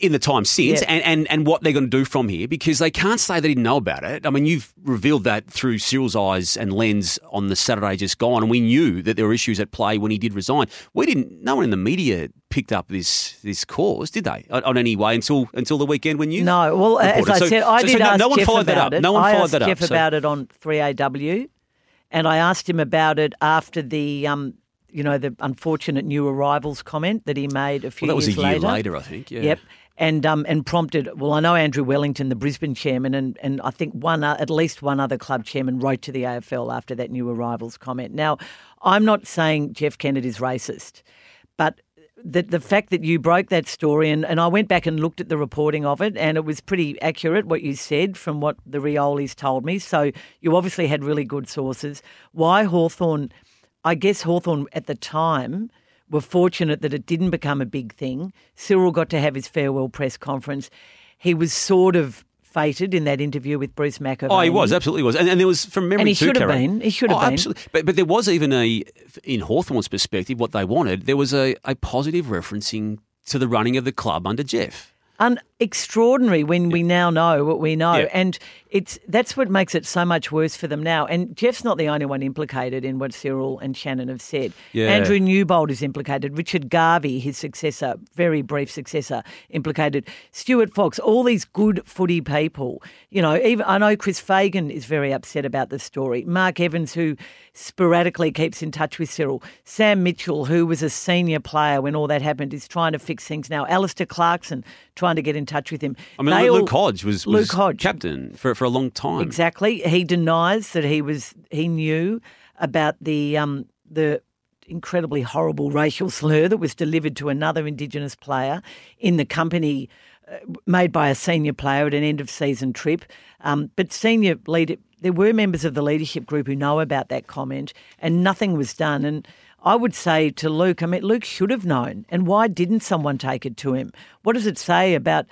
in the time since Yeah. and, and, and what they're going to do from here because they can't say they didn't know about it. I mean, you've revealed that through Cyril's eyes and lens on the Saturday just gone, and we knew that there were issues at play when he did resign. We didn't, no one in the media picked up this this cause, did they, on, on any way until until the weekend when you no. Well, as. I So- said, I so- did so no, ask no one Jeff followed that about up. it. No one I followed that up. Jeff So- about it on 3AW, and I asked him about it after the um, you know, the unfortunate new arrivals comment that he made a few Well, that was a year later. later, I think. Yeah. Yep. And um, and prompted. Well, I know Andrew Wellington, the Brisbane chairman, and, and I think one uh, at least one other club chairman wrote to the AFL after that new arrivals comment. Now, I'm not saying Jeff Kennett's racist, but the the fact that you broke that story and, and I went back and looked at the reporting of it and it was pretty accurate what you said from what the Riolis told me. So you obviously had really good sources. Why Hawthorn? I guess Hawthorn at the time were fortunate that it didn't become a big thing. Cyril got to have his farewell press conference. He was sort of fated in that interview with Bruce McAvaney. Oh, he was absolutely was, and, and there was from memory And he too. should have Karen. been. He should have oh, been. Absolutely. But but there was even a in Hawthorn's perspective, what they wanted. There was a, a positive referencing to the running of the club under Jeff. Un- extraordinary when we now know what we know, Yeah. and it's that's what makes it so much worse for them now. And Jeff's not the only one implicated in what Cyril and Shannon have said. Yeah. Andrew Newbold is implicated. Richard Garvey, his successor, very brief successor, implicated. Stuart Fox, all these good footy people. You know, even I know Chris Fagan is very upset about the story. Mark Evans, who sporadically keeps in touch with Cyril. Sam Mitchell, who was a senior player when all that happened, is trying to fix things now. Alastair Clarkson trying to get in touch with him. I mean, They Luke all- Hodge was, Luke Hodge. captain for for a long time. Exactly. He denies that he was he knew about the um the incredibly horrible racial slur that was delivered to another Indigenous player in the company uh, made by a senior player at an end of season trip. Um, but senior leader, there were members of the leadership group who know about that comment, and nothing was done. And I would say to Luke, I mean, Luke should have known. And why didn't someone take it to him? What does it say about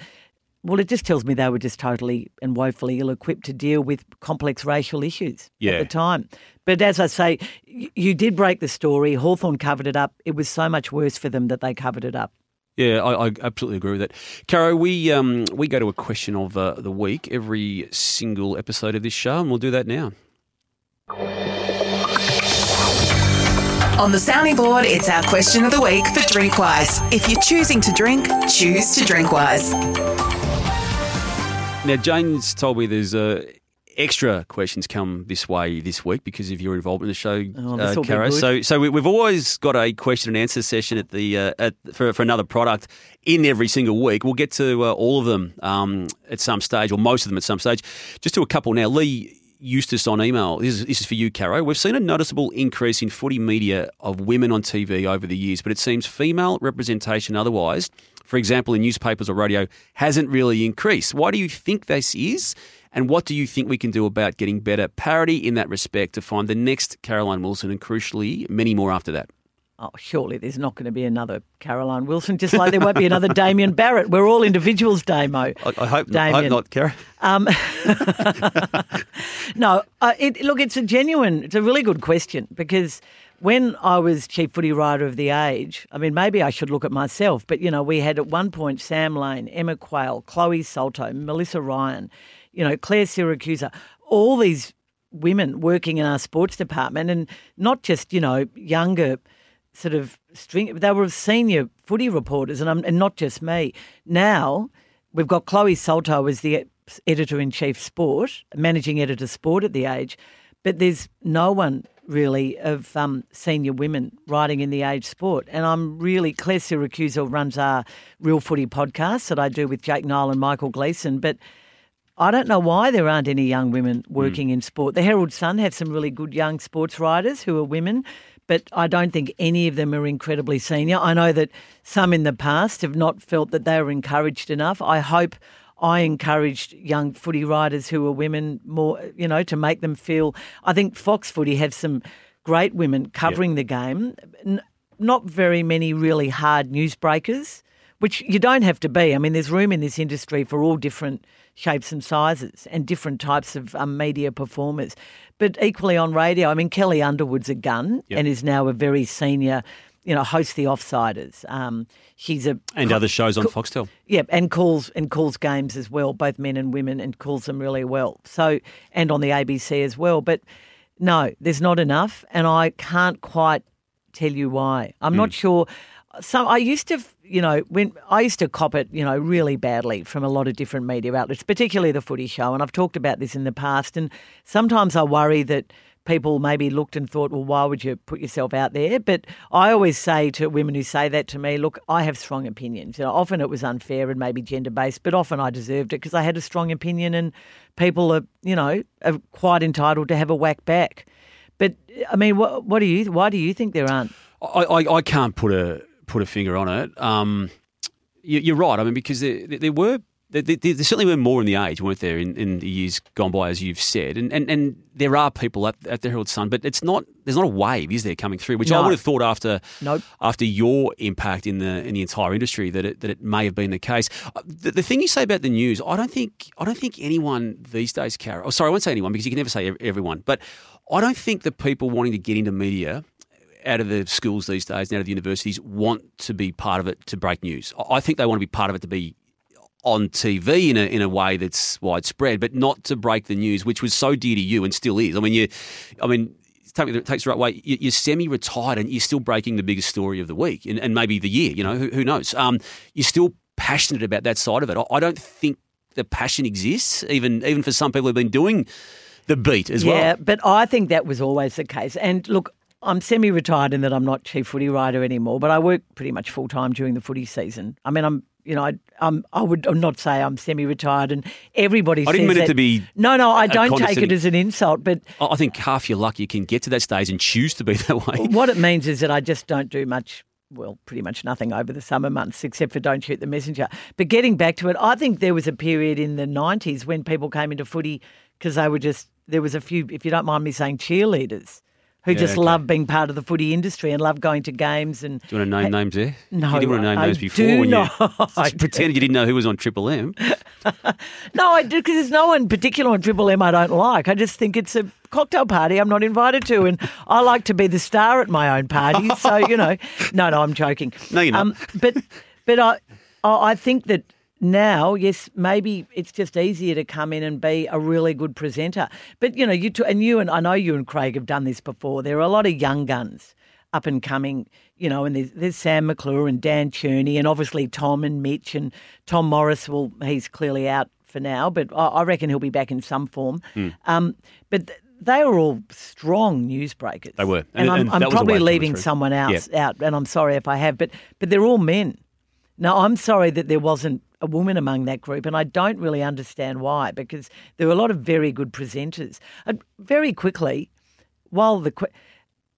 well, it just tells me they were just totally and woefully ill equipped to deal with complex racial issues Yeah. at the time. But as I say, you did break the story. Hawthorn covered it up. It was so much worse for them that they covered it up. Yeah, I, I absolutely agree with that. Caro, we um, we go to a question of uh, the week every single episode of this show, and we'll do that now. On the sounding board, it's our question of the week for Drinkwise. If you're choosing to drink, choose to Drinkwise. Now, Jane's told me there's uh, extra questions come this way this week because of your involvement in the show, Oh, uh, Caro. So, so we, we've always got a question and answer session at the uh, at, for for another product in every single week. We'll get to uh, all of them um, at some stage, or most of them at some stage. Just to a couple now. Leigh Eustace on email. This is, this is for you, Caro. We've seen a noticeable increase in footy media of women on TV over the years, but it seems female representation otherwise, for example, in newspapers or radio, hasn't really increased. Why do you think this is? And what do you think we can do about getting better parity in that respect to find the next Caroline Wilson and crucially many more after that? Oh, surely there's not going to be another Caroline Wilson, just like there won't be another Damian Barrett. We're all individuals, Damo. I, I hope, not, I hope Damian. not, Caro. Um, no, uh, it, look, it's a genuine, it's a really good question because when I was chief footy writer of the age, I mean, maybe I should look at myself, but you know, we had at one point Sam Lane, Emma Quayle, Chloe Saltau, Melissa Ryan, you know, Claire Syracusa, all these women working in our sports department and not just, you know, younger sort of string. They were senior footy reporters, and, I'm, and not just me. Now we've got Chloe Saltau as the editor in chief sport, managing editor sport at the age, but there's no one really of um, senior women writing in the age sport. And I'm really Claire Syracuse runs our Real Footy podcast that I do with Jake Niall and Michael Gleeson, but. I don't know why there aren't any young women hmm. working in sport. The Herald Sun have some really good young sports writers who are women, but I don't think any of them are incredibly senior. I know that some in the past have not felt that they were encouraged enough. I hope I encouraged young footy writers who are women more, you know, to make them feel. I think Fox Footy have some great women covering the game. N- not very many really hard newsbreakers, which you don't have to be. I mean, there's room in this industry for all different shapes and sizes and different types of um, media performers. But equally on radio, I mean, Kelly Underwood's a gun Yep. and is now a very senior, you know, hosts the Offsiders. Um, she's a And other shows on Foxtel. yeah, and calls and calls games as well, both men and women, and calls them really well. So and on the ABC as well. But no, there's not enough, and I can't quite tell you why. I'm not sure. So I used to, you know, when I used to cop it, you know, really badly from a lot of different media outlets, particularly the Footy Show, and I've talked about this in the past. And sometimes I worry that people maybe looked and thought, well, why would you put yourself out there? But I always say to women who say that to me, look, I have strong opinions. You know, often it was unfair and maybe gender based, but often I deserved it because I had a strong opinion, and people are, you know, are quite entitled to have a whack back. But I mean, what, what do you? Why do you think there aren't? I, I, I can't put a put a finger on it. Um, you, you're right. I mean, because there, there were there, there, there certainly were more in the age, weren't there, in, in the years gone by, as you've said, and and, and there are people at, at the Herald Sun, but it's not there's not a wave, is there, coming through? Which I would have thought after Nope. after your impact in the in the entire industry that it, that it may have been the case. Uh, The, the thing you say about the news, I don't think I don't think anyone these days, Carol. Oh, sorry, I won't say anyone because you can never say everyone, but I don't think the people wanting to get into media out of the schools these days and out of the universities want to be part of it to break news. I think they want to be part of it to be on TV in a in a way that's widespread, but not to break the news, which was so dear to you and still is. I mean, you, I mean. Take It takes the right way. You- You're semi-retired and you're still breaking the biggest story of the week and, and maybe the year. You know, who, who knows? Um, you're still passionate about that side of it. I, I don't think the passion exists, even even for some people who've been doing the beat as yeah, well. Yeah, but I think that was always the case. And look, I'm semi-retired in that I'm not chief footy writer anymore, but I work pretty much full time during the footy season. I mean, I'm. You know, I, um, I would not say I'm semi-retired, and everybody. I didn't says mean it that- to be No, no, I don't take it as an insult. But I I think half your luck you can get to that stage and choose to be that way. what it means is that I just don't do much. Well, pretty much nothing over the summer months, except for don't shoot the messenger. But getting back to it, I think there was a period in the '90s when people came into footy because they were just there was a few, if you don't mind me saying, cheerleaders. Who Yeah, just okay. love being part of the footy industry and love going to games and Do you want to name names there? No, you didn't want to name I names before do when not. you I pretended you didn't know who was on Triple M. No, I do because there's no one particular on Triple M I don't like. I just think it's a cocktail party I'm not invited to, and I like to be the star at my own party. So you know, no, no, I'm joking. No, you're not. Um, but but I I I think that now, yes, maybe it's just easier to come in and be a really good presenter. But you know, you two, and you and I know you and Craig have done this before. There are a lot of young guns up and coming, you know, and there's, there's Sam McClure and Dan Cherny, and obviously Tom and Mitch and Tom Morris. Well, he's clearly out for now, but I, I reckon he'll be back in some form. Hmm. Um, but th- they were all strong newsbreakers. They were. and, And- I'm, and I'm that was a probably way to tell the leaving someone else out, and I'm sorry if I have, but but they're all men. Now, I'm sorry that there wasn't a woman among that group, and I don't really understand why, because there were a lot of very good presenters. Uh, very quickly, while the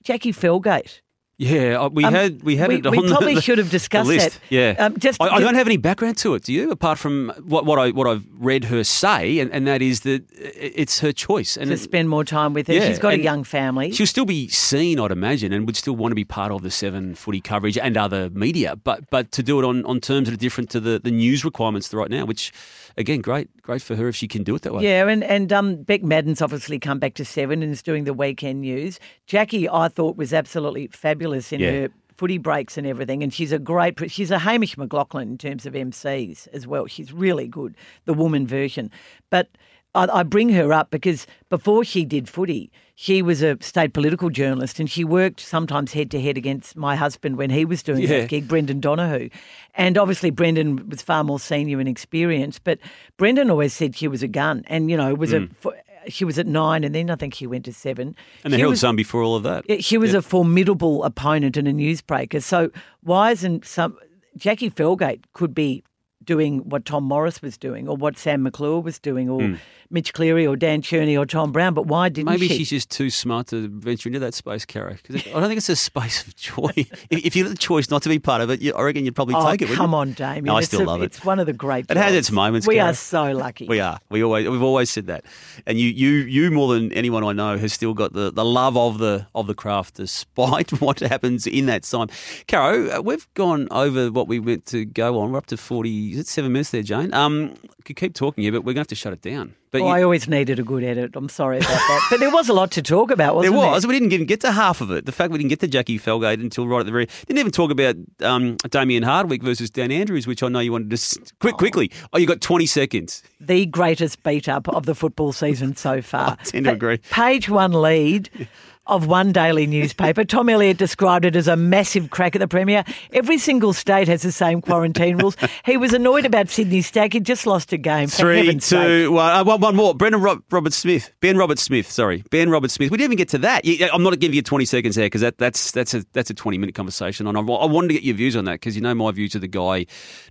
Jackie Felgate. Yeah, uh, we Um, had we had we- it on we probably the- should have discussed that. Yeah, Um, just- I, I don't have any background to it. Do you? Apart from what, what I what I've read her say, and, and that is that it's her choice, and to spend more time with her. Yeah, She's got a young family. She'll still be seen, I'd imagine, and would still want to be part of the Seven footy coverage and other media. But but to do it on, on terms that are different to the, the news requirements right now, which again, great great for her if she can do it that way. Yeah, and and um, Bec Maddern's obviously come back to seven and is doing the weekend news. Jackie, I thought was absolutely fabulous in Yeah. her footy breaks and everything, and she's a great. She's a Hamish McLachlan in terms of MCs as well. She's really good, the woman version. But I, I bring her up because before she did footy, she was a state political journalist, and she worked sometimes head to head against my husband when he was doing Yeah. that gig, Brendan Donohoe. And obviously, Brendan was far more senior and experienced, but Brendan always said she was a gun, and you know, was a. Mm. She was at nine, and then I think she went to seven. And the She Herald was- Sun before all of that. She was a formidable opponent and a newsbreaker. So why isn't some Jackie Felgate could be doing what Tom Morris was doing, or what Sam McClure was doing, or Mitch Cleary, or Dan Cherny, or Tom Browne? But why didn't. Maybe she? she's just too smart to venture into that space, Caro. Because I don't think it's a space of joy. if, if you had the choice not to be part of it, you, I reckon you'd probably Oh, take it. come on, Damian. No, I still a- love it. It's one of the great. It has its moments, We Cara. are so lucky. We are. We always we've always said that, and you you you more than anyone I know has still got the, the love of the of the craft, despite what happens in that time. Caro, uh, we've gone over what we meant to go on. We're up to forty. Is it seven minutes there, Jane? Um, could keep talking here, but we're going to have to shut it down. But Well, you- I always needed a good edit. I'm sorry about that. But there was a lot to talk about, There wasn't there? was. We didn't even get to half of it. The fact we didn't get to Jackie Felgate until right at the very. Didn't even talk about um, Damien Hardwick versus Dan Andrews, which I know you wanted to quick quickly. Oh, you got twenty seconds. the greatest beat up of the football season so far. I tend to agree. Page one lead of one daily newspaper. Tom Elliott described it as a massive crack at the Premier. Every single state has the same quarantine rules. He was annoyed about Sydney Stack. He just lost a game. Three, two, one. Uh, one, one more. Brendan Rob, Robert Smith. Ben Robert Smith. Sorry, Ben Robert Smith. We didn't even get to that. I'm not giving you 20 seconds there because that, that's that's a that's a 20 minute conversation. And I, I wanted to get your views on that because you know my views of the guy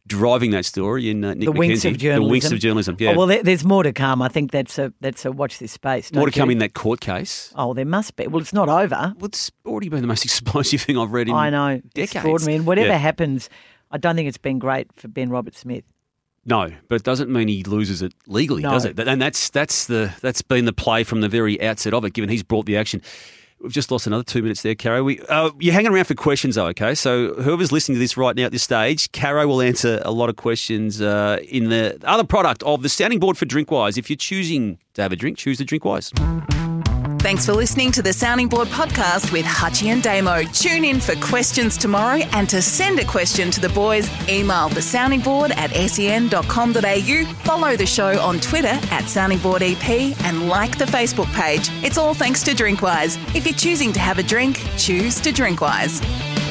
driving that story in uh, Nick The winks McKenzie. of journalism. The winks of journalism. Yeah. Oh, well, there, there's more to come. I think that's a that's a watch this space. more to don't come in that court case. Oh, there must be. Well, it's not over. Well, it's already been the most explosive thing I've read in I know. decades. Extraordinary. And whatever Yeah. happens, I don't think it's been great for Ben Robert Smith. No, but it doesn't mean he loses it legally, No. does it? And that's that's the that's been the play from the very outset of it. Given he's brought the action, we've just lost another two minutes there, Caro. We uh, you're hanging around for questions, though. Okay, so whoever's listening to this right now at this stage, Caro will answer a lot of questions uh, in the other product of the sounding board for Drinkwise. If you're choosing to have a drink, choose the Drinkwise. Thanks for listening to the Sounding Board podcast with Hutchy and Damo. Tune in for questions tomorrow and to send a question to the boys, email the sounding board at sen.com.au, follow the show on Twitter at soundingboardep and like the Facebook page. It's all thanks to Drinkwise. If you're choosing to have a drink, choose to Drinkwise.